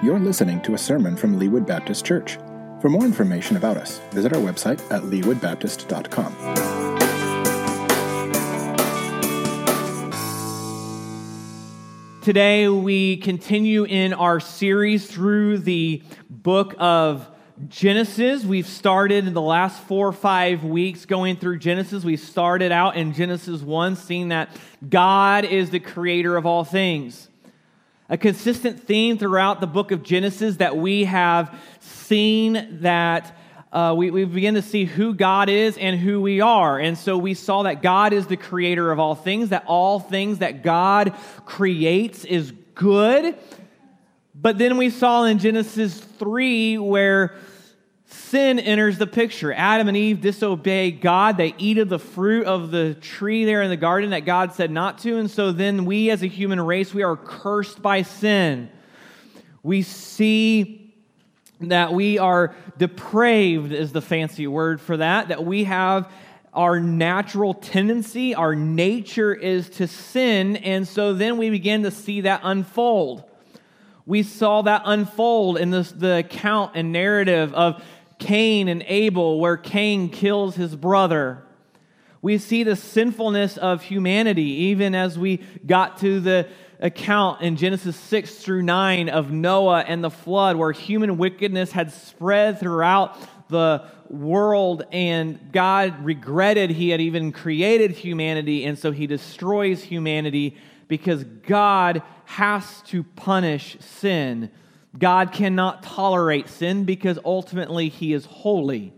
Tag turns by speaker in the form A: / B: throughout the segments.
A: You're listening to a sermon from Leewood Baptist Church. For more information about us, visit our website at leewoodbaptist.com.
B: Today, we continue in our series through the book of Genesis. We've started in the last four or five weeks going through Genesis. We started out in Genesis 1, seeing that God is the creator of all things. A consistent theme throughout the book of Genesis that we have seen that uh, we, we begin to see who God is and who we are. And so we saw that God is the creator of all things, that all things that God creates is good. But then we saw in Genesis 3 where sin enters the picture. Adam and Eve disobey God. They eat of the fruit of the tree there in the garden that God said not to. And so then we as a human race, we are cursed by sin. We see that we are depraved, is the fancy word for that, that we have our natural tendency, our nature is to sin. And so then we begin to see that unfold. We saw that unfold in this, the account and narrative of Cain and Abel, where Cain kills his brother. We see the sinfulness of humanity, even as we got to the account in Genesis 6 through 9 of Noah and the flood, where human wickedness had spread throughout the world, and God regretted he had even created humanity, and so he destroys humanity because God has to punish sin. God cannot tolerate sin because ultimately he is holy.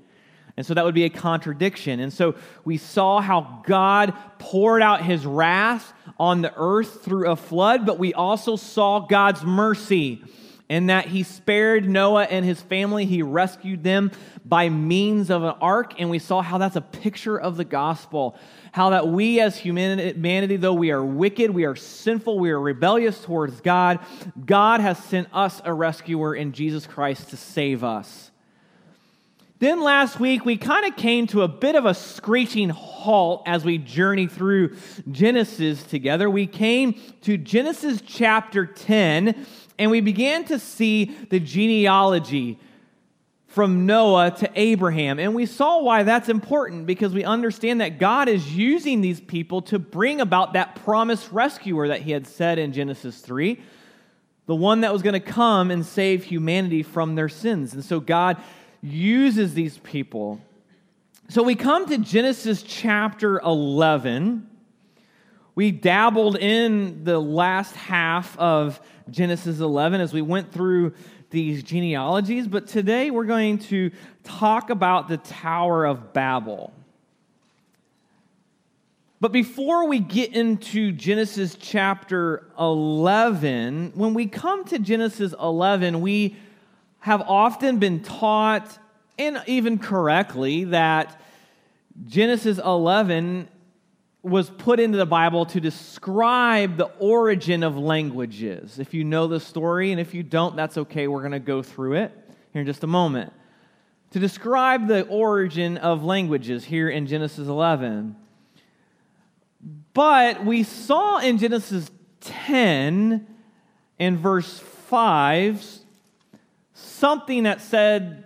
B: And so that would be a contradiction. And so we saw how God poured out his wrath on the earth through a flood, but we also saw God's mercy in that he spared Noah and his family. He rescued them by means of an ark. And we saw how that's a picture of the gospel how that we as humanity, though we are wicked, we are sinful, we are rebellious towards God, God has sent us a rescuer in Jesus Christ to save us. Then last week, we kind of came to a bit of a screeching halt as we journey through Genesis together. We came to Genesis chapter 10, and we began to see the genealogy from Noah to Abraham. And we saw why that's important because we understand that God is using these people to bring about that promised rescuer that he had said in Genesis 3, the one that was going to come and save humanity from their sins. And so God uses these people. So we come to Genesis chapter 11. We dabbled in the last half of Genesis 11 as we went through these genealogies, but today we're going to talk about the Tower of Babel. But before we get into Genesis chapter 11, when we come to Genesis 11, we have often been taught, and even correctly, that Genesis 11 was put into the Bible to describe the origin of languages. If you know the story, and if you don't, that's okay. We're going to go through it here in just a moment. To describe the origin of languages here in Genesis 11. But we saw in Genesis 10 in verse 5 something that said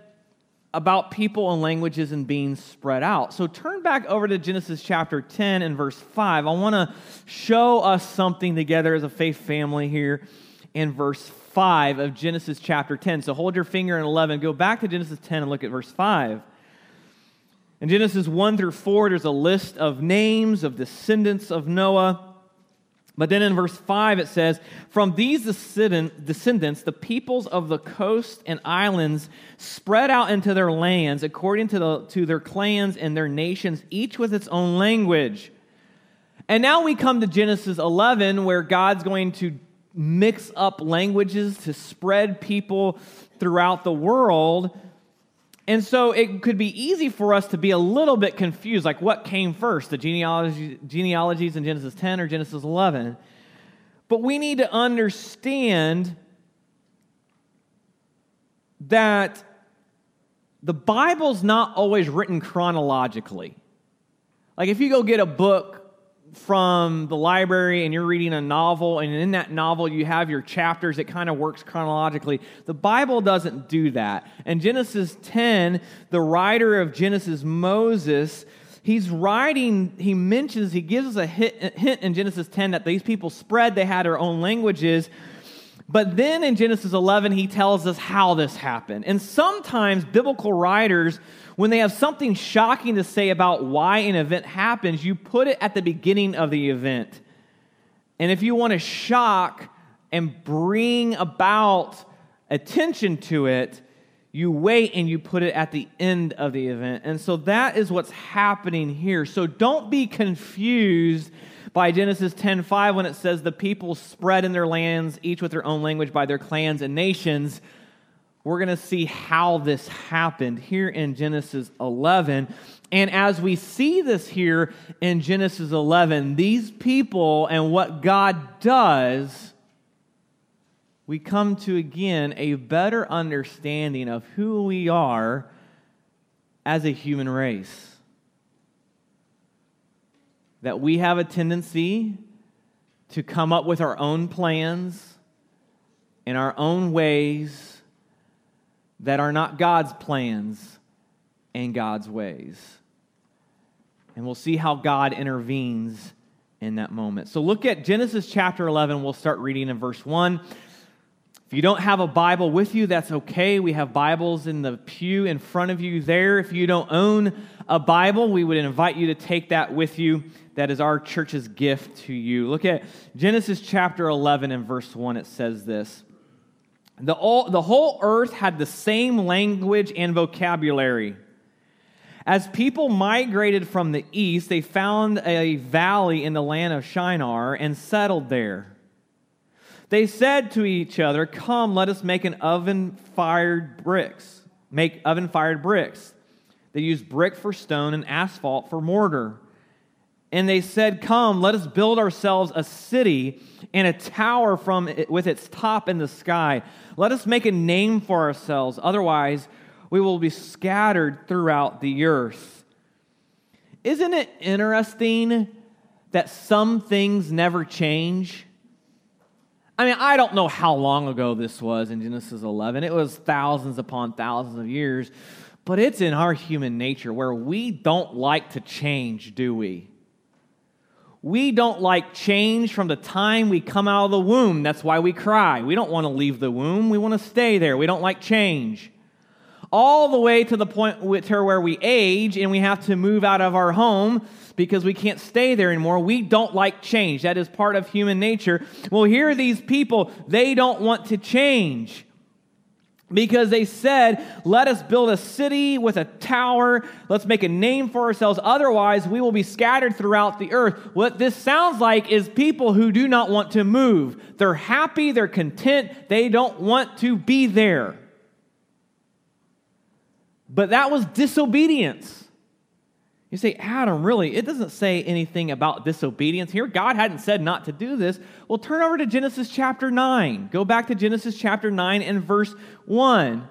B: about people and languages and being spread out. So turn back over to Genesis chapter 10 and verse 5. I want to show us something together as a faith family here in verse 5 of Genesis chapter 10. So hold your finger in 11, go back to Genesis 10 and look at verse 5. In Genesis 1 through 4, there's a list of names of descendants of Noah. But then in verse 5, it says, From these descendants, the peoples of the coast and islands spread out into their lands according to, the, to their clans and their nations, each with its own language. And now we come to Genesis 11, where God's going to mix up languages to spread people throughout the world. And so it could be easy for us to be a little bit confused like what came first, the genealogy, genealogies in Genesis 10 or Genesis 11. But we need to understand that the Bible's not always written chronologically. Like if you go get a book from the library and you're reading a novel, and in that novel you have your chapters, it kind of works chronologically. The Bible doesn't do that. In Genesis 10, the writer of Genesis, Moses, he's writing, he mentions, he gives us a hint in Genesis 10 that these people spread, they had their own languages. But then in Genesis 11, he tells us how this happened. And sometimes biblical writers when they have something shocking to say about why an event happens, you put it at the beginning of the event. And if you want to shock and bring about attention to it, you wait and you put it at the end of the event. And so that is what's happening here. So don't be confused by Genesis 10:5 when it says the people spread in their lands each with their own language by their clans and nations we're going to see how this happened here in Genesis 11. And as we see this here in Genesis 11, these people and what God does, we come to again a better understanding of who we are as a human race. That we have a tendency to come up with our own plans in our own ways that are not God's plans and God's ways. And we'll see how God intervenes in that moment. So look at Genesis chapter 11. We'll start reading in verse 1. If you don't have a Bible with you, that's okay. We have Bibles in the pew in front of you there. If you don't own a Bible, we would invite you to take that with you. That is our church's gift to you. Look at Genesis chapter 11 and verse 1. It says this the, all, the whole earth had the same language and vocabulary. As people migrated from the east, they found a valley in the land of Shinar and settled there. They said to each other, Come, let us make an oven fired bricks. Make oven fired bricks. They used brick for stone and asphalt for mortar. And they said, Come, let us build ourselves a city and a tower from it, with its top in the sky. Let us make a name for ourselves, otherwise, we will be scattered throughout the earth. Isn't it interesting that some things never change? I mean, I don't know how long ago this was in Genesis 11. It was thousands upon thousands of years, but it's in our human nature where we don't like to change, do we? We don't like change from the time we come out of the womb. That's why we cry. We don't want to leave the womb. We want to stay there. We don't like change. All the way to the point where we age and we have to move out of our home because we can't stay there anymore. We don't like change. That is part of human nature. Well, here are these people. They don't want to change because they said, Let us build a city with a tower. Let's make a name for ourselves. Otherwise, we will be scattered throughout the earth. What this sounds like is people who do not want to move. They're happy, they're content, they don't want to be there. But that was disobedience. You say, Adam, really? It doesn't say anything about disobedience here. God hadn't said not to do this. Well, turn over to Genesis chapter 9. Go back to Genesis chapter 9 and verse 1.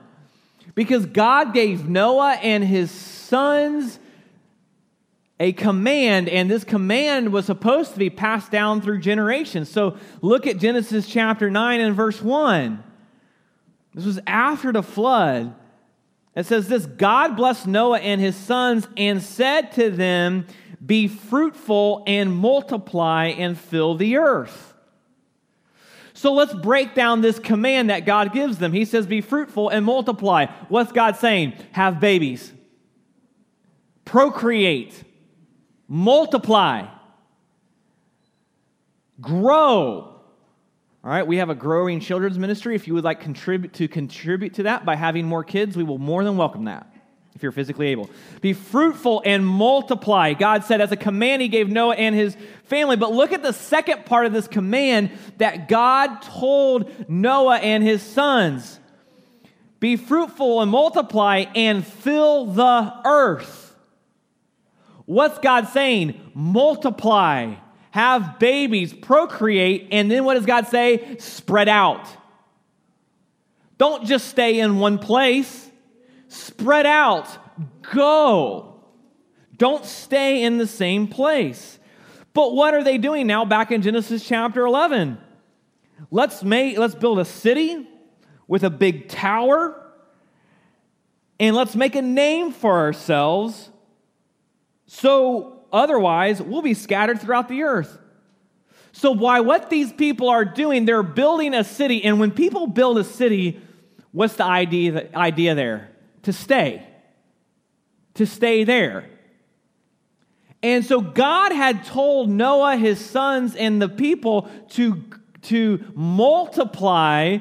B: Because God gave Noah and his sons a command, and this command was supposed to be passed down through generations. So look at Genesis chapter 9 and verse 1. This was after the flood. It says this God blessed Noah and his sons and said to them, Be fruitful and multiply and fill the earth. So let's break down this command that God gives them. He says, Be fruitful and multiply. What's God saying? Have babies, procreate, multiply, grow. All right, we have a growing children's ministry. If you would like contribute to contribute to that by having more kids, we will more than welcome that if you're physically able. Be fruitful and multiply. God said as a command he gave Noah and his family. But look at the second part of this command that God told Noah and his sons. Be fruitful and multiply and fill the earth. What's God saying? Multiply have babies, procreate, and then what does God say? Spread out. Don't just stay in one place, spread out, go. Don't stay in the same place. But what are they doing now back in Genesis chapter 11? Let's make let's build a city with a big tower and let's make a name for ourselves so otherwise we'll be scattered throughout the earth. So why what these people are doing, they're building a city and when people build a city, what's the idea the idea there? To stay. To stay there. And so God had told Noah, his sons, and the people to, to multiply,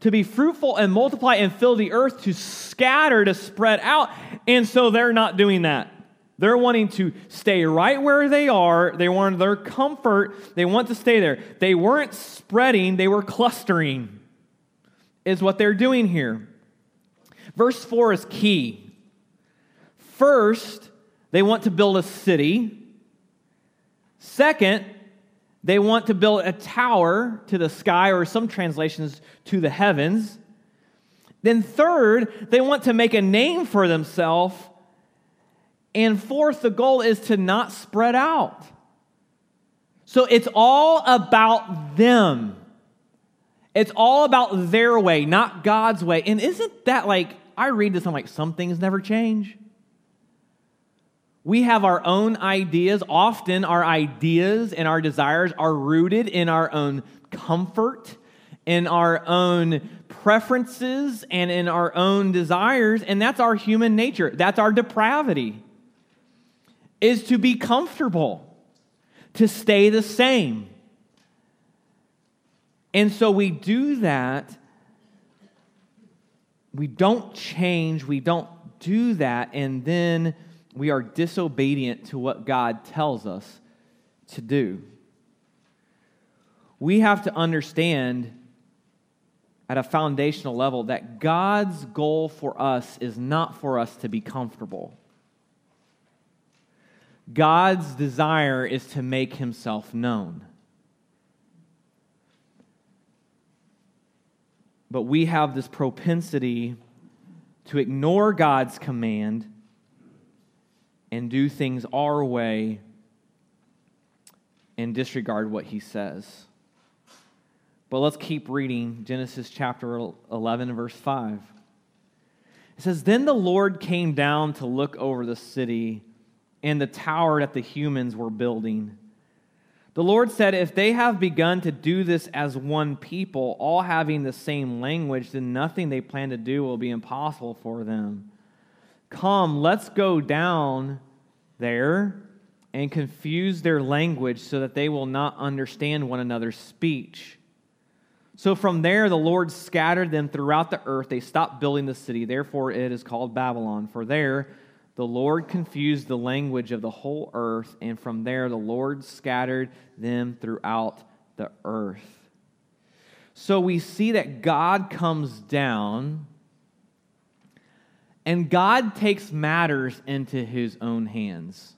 B: to be fruitful and multiply and fill the earth, to scatter, to spread out. And so they're not doing that. They're wanting to stay right where they are. They want their comfort. They want to stay there. They weren't spreading, they were clustering, is what they're doing here. Verse 4 is key. First, they want to build a city. Second, they want to build a tower to the sky, or some translations to the heavens. Then, third, they want to make a name for themselves. And fourth, the goal is to not spread out. So it's all about them. It's all about their way, not God's way. And isn't that like, I read this, I'm like, some things never change. We have our own ideas. Often, our ideas and our desires are rooted in our own comfort, in our own preferences, and in our own desires. And that's our human nature. That's our depravity, is to be comfortable, to stay the same. And so we do that. We don't change. We don't do that. And then we are disobedient to what God tells us to do. We have to understand at a foundational level that God's goal for us is not for us to be comfortable. God's desire is to make himself known. But we have this propensity to ignore God's command and do things our way and disregard what he says. But let's keep reading Genesis chapter 11, verse 5. It says, Then the Lord came down to look over the city and the tower that the humans were building. The Lord said, If they have begun to do this as one people, all having the same language, then nothing they plan to do will be impossible for them. Come, let's go down there and confuse their language so that they will not understand one another's speech. So from there, the Lord scattered them throughout the earth. They stopped building the city. Therefore, it is called Babylon. For there, the Lord confused the language of the whole earth. And from there, the Lord scattered them throughout the earth. So we see that God comes down and God takes matters into his own hands.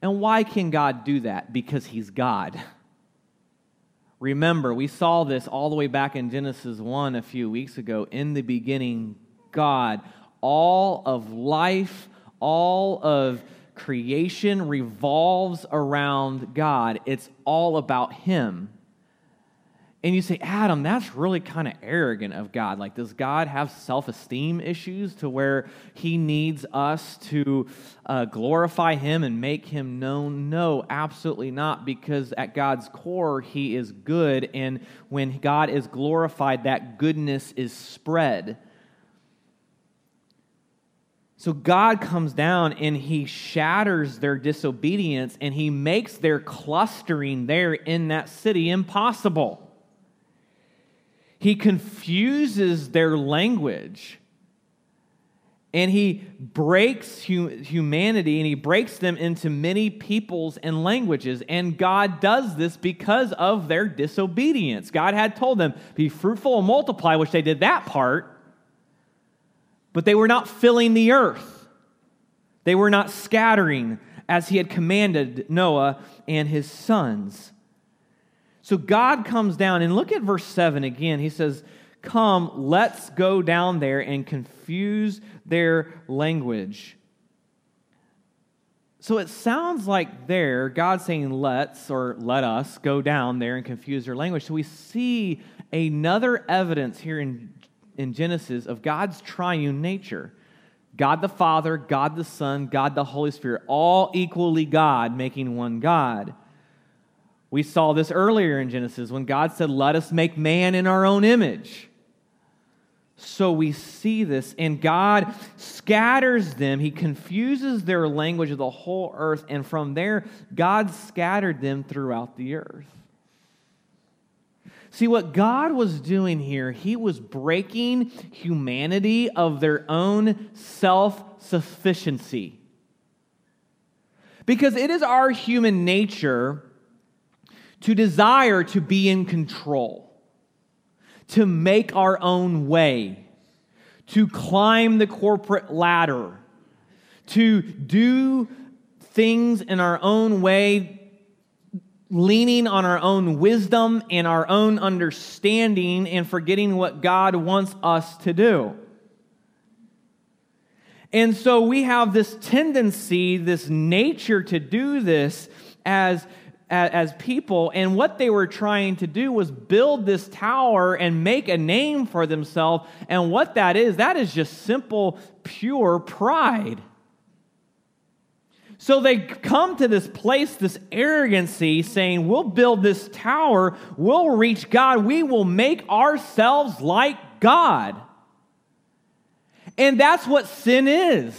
B: And why can God do that? Because he's God. Remember, we saw this all the way back in Genesis 1 a few weeks ago. In the beginning, God. All of life, all of creation revolves around God. It's all about Him. And you say, Adam, that's really kind of arrogant of God. Like, does God have self esteem issues to where he needs us to uh, glorify him and make him known? No, absolutely not, because at God's core, he is good. And when God is glorified, that goodness is spread. So God comes down and he shatters their disobedience and he makes their clustering there in that city impossible. He confuses their language and he breaks humanity and he breaks them into many peoples and languages. And God does this because of their disobedience. God had told them, Be fruitful and multiply, which they did that part, but they were not filling the earth, they were not scattering as he had commanded Noah and his sons. So God comes down, and look at verse 7 again. He says, Come, let's go down there and confuse their language. So it sounds like there, God saying, let's or let us go down there and confuse their language. So we see another evidence here in, in Genesis of God's triune nature God the Father, God the Son, God the Holy Spirit, all equally God, making one God. We saw this earlier in Genesis when God said, Let us make man in our own image. So we see this, and God scatters them. He confuses their language of the whole earth, and from there, God scattered them throughout the earth. See, what God was doing here, He was breaking humanity of their own self sufficiency. Because it is our human nature to desire to be in control to make our own way, to climb the corporate ladder, to do things in our own way, leaning on our own wisdom and our own understanding and forgetting what God wants us to do. And so we have this tendency, this nature to do this as as, people, and what they were trying to do was build this tower and make a name for themselves. And what that is, that is just simple, pure pride. So they come to this place, this arrogancy, saying, We'll build this tower, we'll reach God, we will make ourselves like God. And that's what sin is.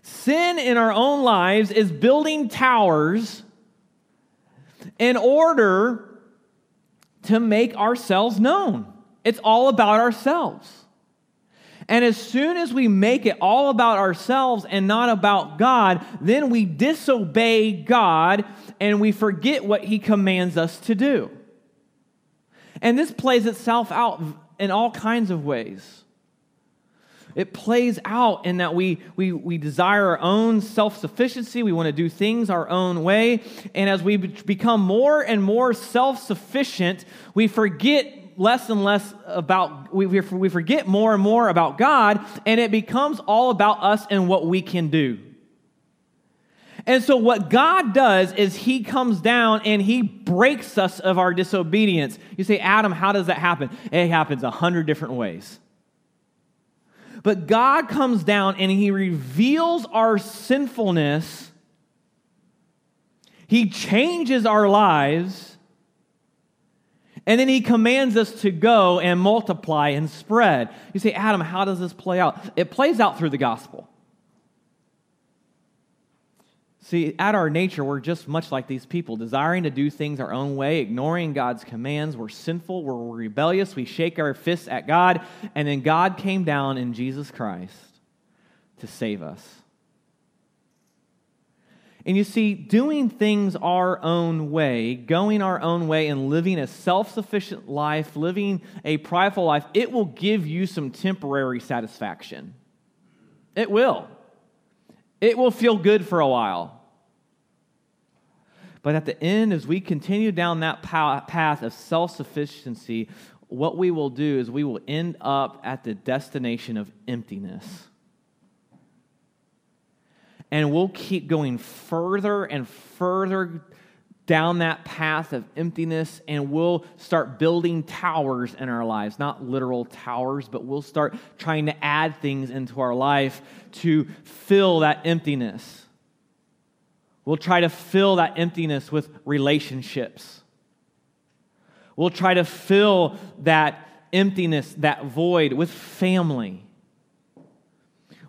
B: Sin in our own lives is building towers in order to make ourselves known. It's all about ourselves. And as soon as we make it all about ourselves and not about God, then we disobey God and we forget what He commands us to do. And this plays itself out in all kinds of ways. It plays out in that we, we, we desire our own self sufficiency. We want to do things our own way. And as we become more and more self sufficient, we forget less and less about, we, we forget more and more about God, and it becomes all about us and what we can do. And so, what God does is He comes down and He breaks us of our disobedience. You say, Adam, how does that happen? It happens a hundred different ways. But God comes down and he reveals our sinfulness. He changes our lives. And then he commands us to go and multiply and spread. You say, Adam, how does this play out? It plays out through the gospel. See, at our nature, we're just much like these people, desiring to do things our own way, ignoring God's commands. We're sinful, we're rebellious, we shake our fists at God, and then God came down in Jesus Christ to save us. And you see, doing things our own way, going our own way, and living a self sufficient life, living a prideful life, it will give you some temporary satisfaction. It will. It will feel good for a while. But at the end, as we continue down that path of self sufficiency, what we will do is we will end up at the destination of emptiness. And we'll keep going further and further down that path of emptiness, and we'll start building towers in our lives. Not literal towers, but we'll start trying to add things into our life to fill that emptiness. We'll try to fill that emptiness with relationships. We'll try to fill that emptiness, that void, with family.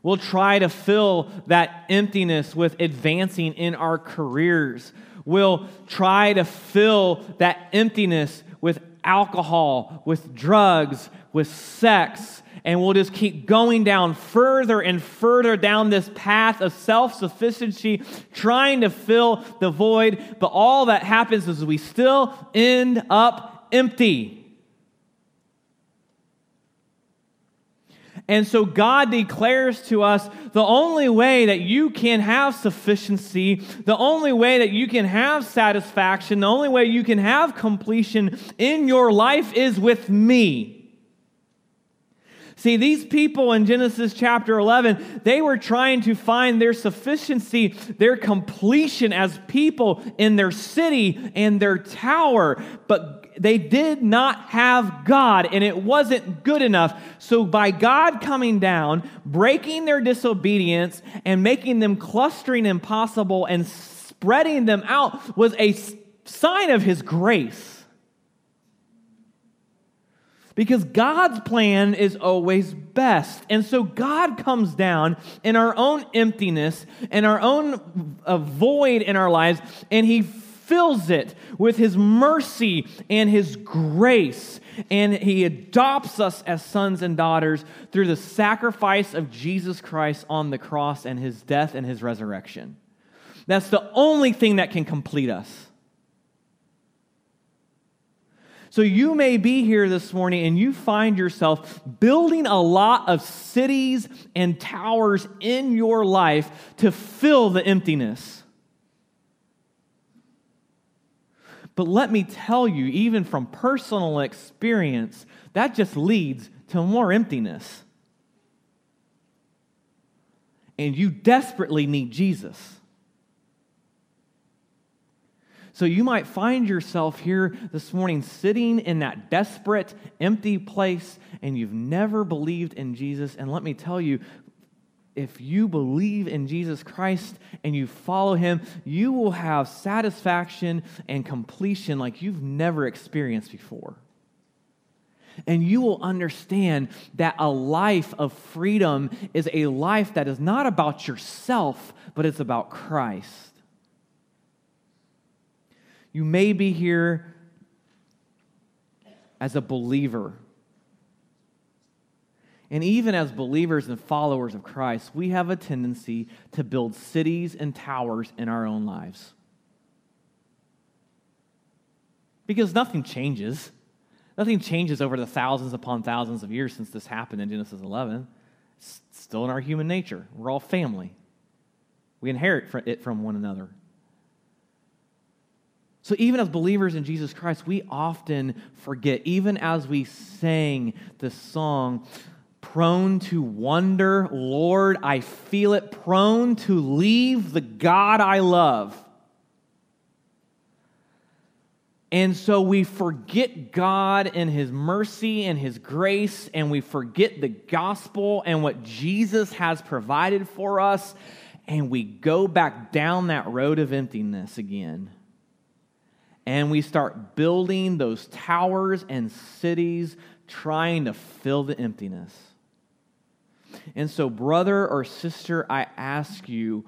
B: We'll try to fill that emptiness with advancing in our careers. We'll try to fill that emptiness with alcohol, with drugs, with sex, and we'll just keep going down further and further down this path of self sufficiency, trying to fill the void. But all that happens is we still end up empty. And so God declares to us the only way that you can have sufficiency, the only way that you can have satisfaction, the only way you can have completion in your life is with me. See, these people in Genesis chapter 11, they were trying to find their sufficiency, their completion as people in their city and their tower, but they did not have God and it wasn't good enough. So, by God coming down, breaking their disobedience, and making them clustering impossible and spreading them out was a sign of His grace. Because God's plan is always best. And so God comes down in our own emptiness and our own uh, void in our lives, and He fills it with His mercy and His grace. And He adopts us as sons and daughters through the sacrifice of Jesus Christ on the cross and His death and His resurrection. That's the only thing that can complete us. So you may be here this morning and you find yourself building a lot of cities and towers in your life to fill the emptiness. But let me tell you, even from personal experience, that just leads to more emptiness. And you desperately need Jesus. So you might find yourself here this morning sitting in that desperate, empty place, and you've never believed in Jesus. And let me tell you, if you believe in Jesus Christ and you follow him, you will have satisfaction and completion like you've never experienced before. And you will understand that a life of freedom is a life that is not about yourself, but it's about Christ. You may be here as a believer. And even as believers and followers of Christ, we have a tendency to build cities and towers in our own lives. Because nothing changes. Nothing changes over the thousands upon thousands of years since this happened in Genesis 11. It's still in our human nature. We're all family. We inherit it from one another. So, even as believers in Jesus Christ, we often forget, even as we sang the song, prone to wonder, Lord, I feel it, prone to leave the God I love. And so we forget God and His mercy and His grace, and we forget the gospel and what Jesus has provided for us, and we go back down that road of emptiness again and we start building those towers and cities trying to fill the emptiness. And so, brother or sister, I ask you,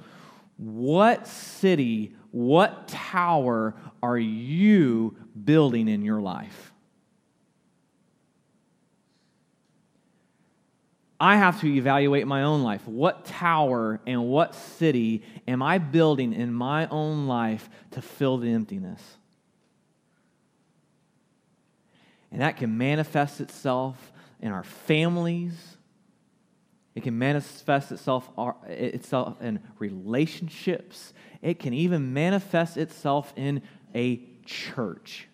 B: what city, what tower are you building in your life? I have to evaluate my own life. What tower and what city am I building in my own life to fill the emptiness? And that can manifest itself in our families. It can manifest itself, uh, itself in relationships. It can even manifest itself in a church.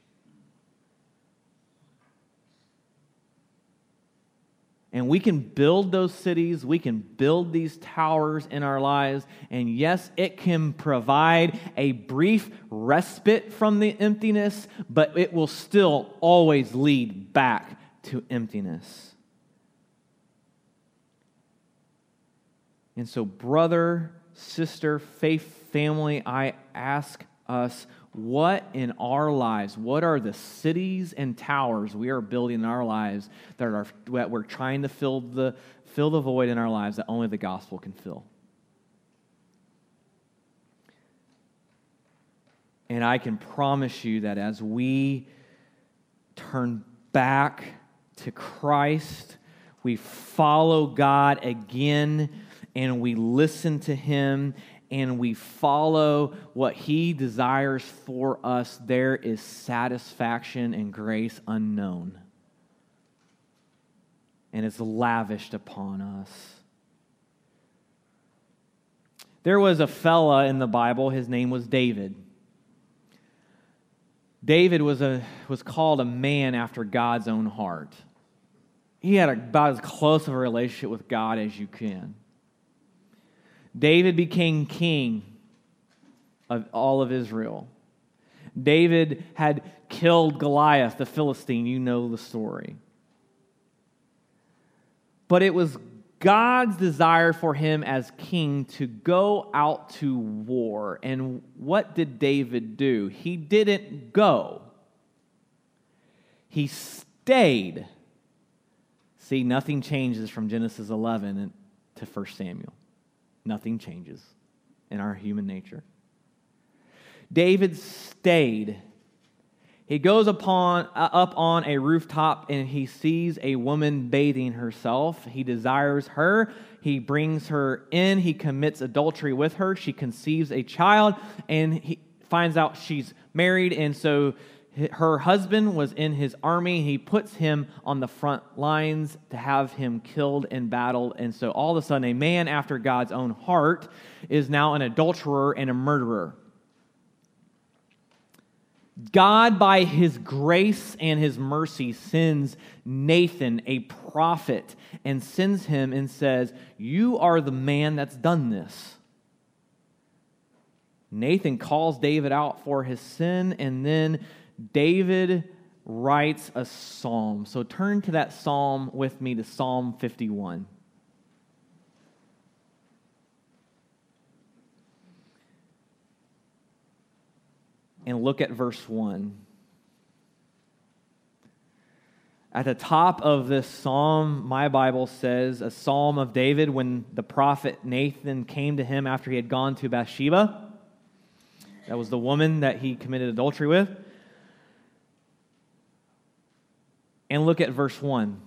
B: And we can build those cities, we can build these towers in our lives. And yes, it can provide a brief respite from the emptiness, but it will still always lead back to emptiness. And so, brother, sister, faith, family, I ask us what in our lives, what are the cities and towers we are building in our lives that, are, that we're trying to fill the, fill the void in our lives that only the gospel can fill? And I can promise you that as we turn back to Christ, we follow God again, and we listen to Him, and we follow what He desires for us, there is satisfaction and grace unknown. And it's lavished upon us. There was a fella in the Bible, his name was David. David was, a, was called a man after God's own heart. he had about as close of a relationship with God as you can. David became king of all of Israel. David had killed Goliath, the Philistine. You know the story. But it was God's desire for him as king to go out to war. And what did David do? He didn't go, he stayed. See, nothing changes from Genesis 11 to 1 Samuel. Nothing changes in our human nature. David stayed. He goes upon, uh, up on a rooftop and he sees a woman bathing herself. He desires her. He brings her in. He commits adultery with her. She conceives a child and he finds out she's married. And so her husband was in his army. He puts him on the front lines to have him killed in battle. And so all of a sudden, a man after God's own heart is now an adulterer and a murderer. God, by his grace and his mercy, sends Nathan, a prophet, and sends him and says, You are the man that's done this. Nathan calls David out for his sin, and then David writes a psalm. So turn to that psalm with me to Psalm 51. and look at verse 1. At the top of this psalm, my Bible says, a psalm of David when the prophet Nathan came to him after he had gone to Bathsheba. That was the woman that he committed adultery with. And look at verse 1.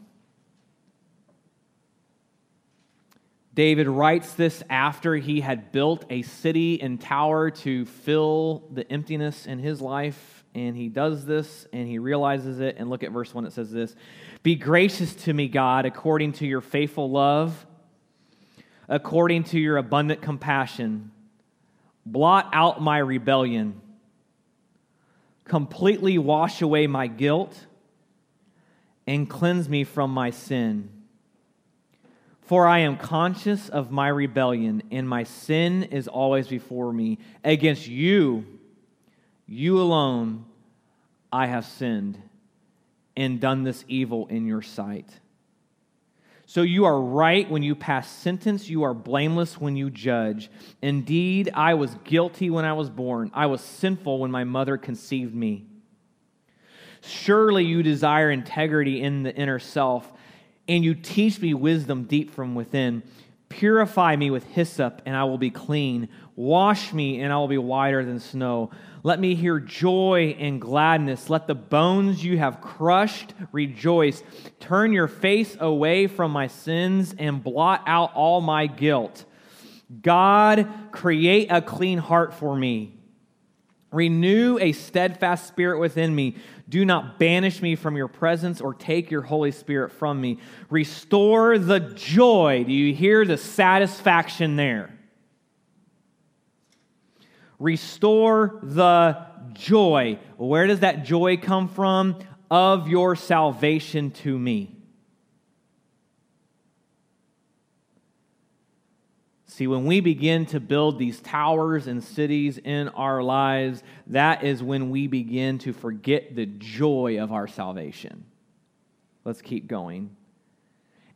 B: David writes this after he had built a city and tower to fill the emptiness in his life. And he does this and he realizes it. And look at verse 1. It says this Be gracious to me, God, according to your faithful love, according to your abundant compassion. Blot out my rebellion, completely wash away my guilt, and cleanse me from my sin. For I am conscious of my rebellion, and my sin is always before me. Against you, you alone, I have sinned and done this evil in your sight. So you are right when you pass sentence, you are blameless when you judge. Indeed, I was guilty when I was born, I was sinful when my mother conceived me. Surely you desire integrity in the inner self and you teach me wisdom deep from within. Purify me with hyssop, and I will be clean. Wash me, and I will be whiter than snow. Let me hear joy and gladness. Let the bones you have crushed rejoice. Turn your face away from my sins and blot out all my guilt. God, create a clean heart for me. Renew a steadfast spirit within me. Do not banish me from your presence or take your Holy Spirit from me. Restore the joy. Do you hear the satisfaction there? Restore the joy. Where does that joy come from? Of your salvation to me. See, when we begin to build these towers and cities in our lives, that is when we begin to forget the joy of our salvation. Let's keep going.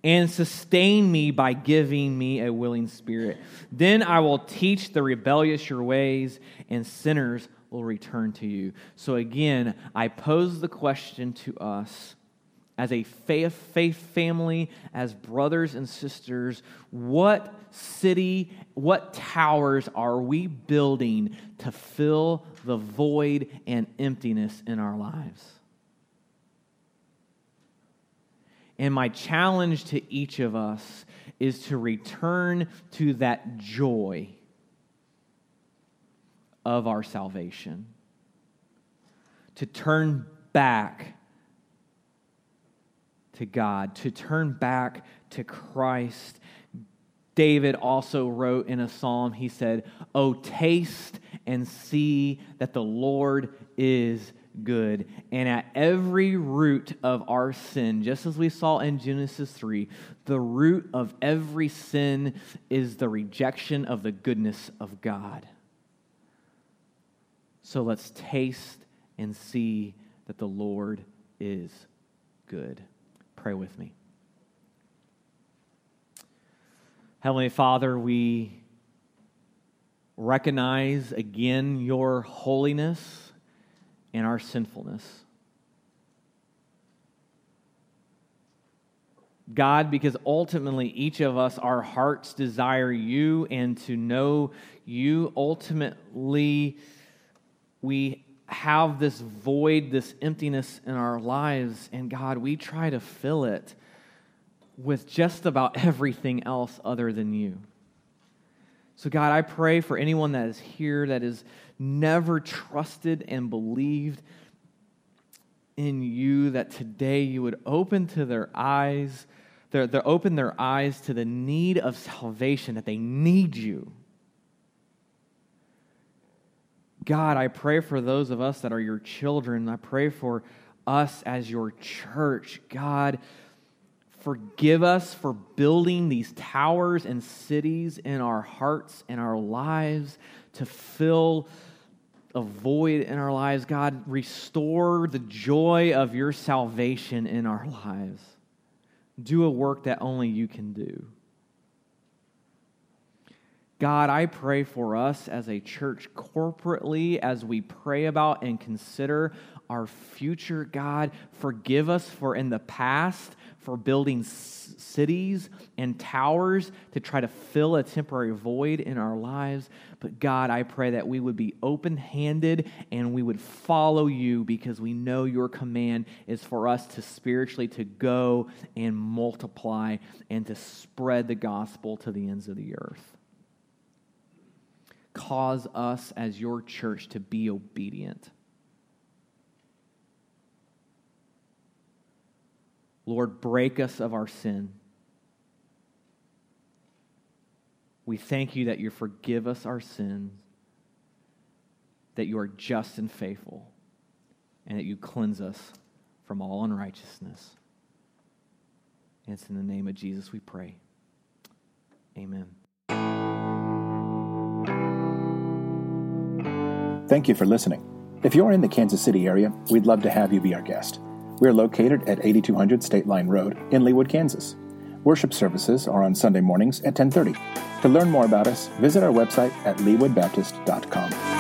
B: And sustain me by giving me a willing spirit. Then I will teach the rebellious your ways, and sinners will return to you. So again, I pose the question to us as a faith, faith family, as brothers and sisters, what city, what towers are we building to fill the void and emptiness in our lives? And my challenge to each of us is to return to that joy of our salvation, to turn back to God, to turn back to Christ. David also wrote in a psalm, he said, Oh, taste and see that the Lord is good. And at every root of our sin, just as we saw in Genesis 3, the root of every sin is the rejection of the goodness of God. So let's taste and see that the Lord is good. Pray with me. Heavenly Father, we recognize again your holiness and our sinfulness. God, because ultimately each of us, our hearts desire you and to know you. Ultimately, we have this void, this emptiness in our lives, and God, we try to fill it with just about everything else other than you. So, God, I pray for anyone that is here that has never trusted and believed in you, that today you would open to their eyes, they open their eyes to the need of salvation, that they need you. God, I pray for those of us that are your children. I pray for us as your church. God, Forgive us for building these towers and cities in our hearts and our lives to fill a void in our lives. God, restore the joy of your salvation in our lives. Do a work that only you can do. God, I pray for us as a church corporately as we pray about and consider our future. God, forgive us for in the past for building cities and towers to try to fill a temporary void in our lives. But God, I pray that we would be open handed and we would follow you because we know your command is for us to spiritually to go and multiply and to spread the gospel to the ends of the earth. Cause us as your church to be obedient. Lord, break us of our sin. We thank you that you forgive us our sins, that you are just and faithful, and that you cleanse us from all unrighteousness. And it's in the name of Jesus we pray. Amen.
A: Thank you for listening. If you're in the Kansas City area, we'd love to have you be our guest. We are located at 8200 State Line Road in Leawood, Kansas. Worship services are on Sunday mornings at 10:30. To learn more about us, visit our website at leawoodbaptist.com.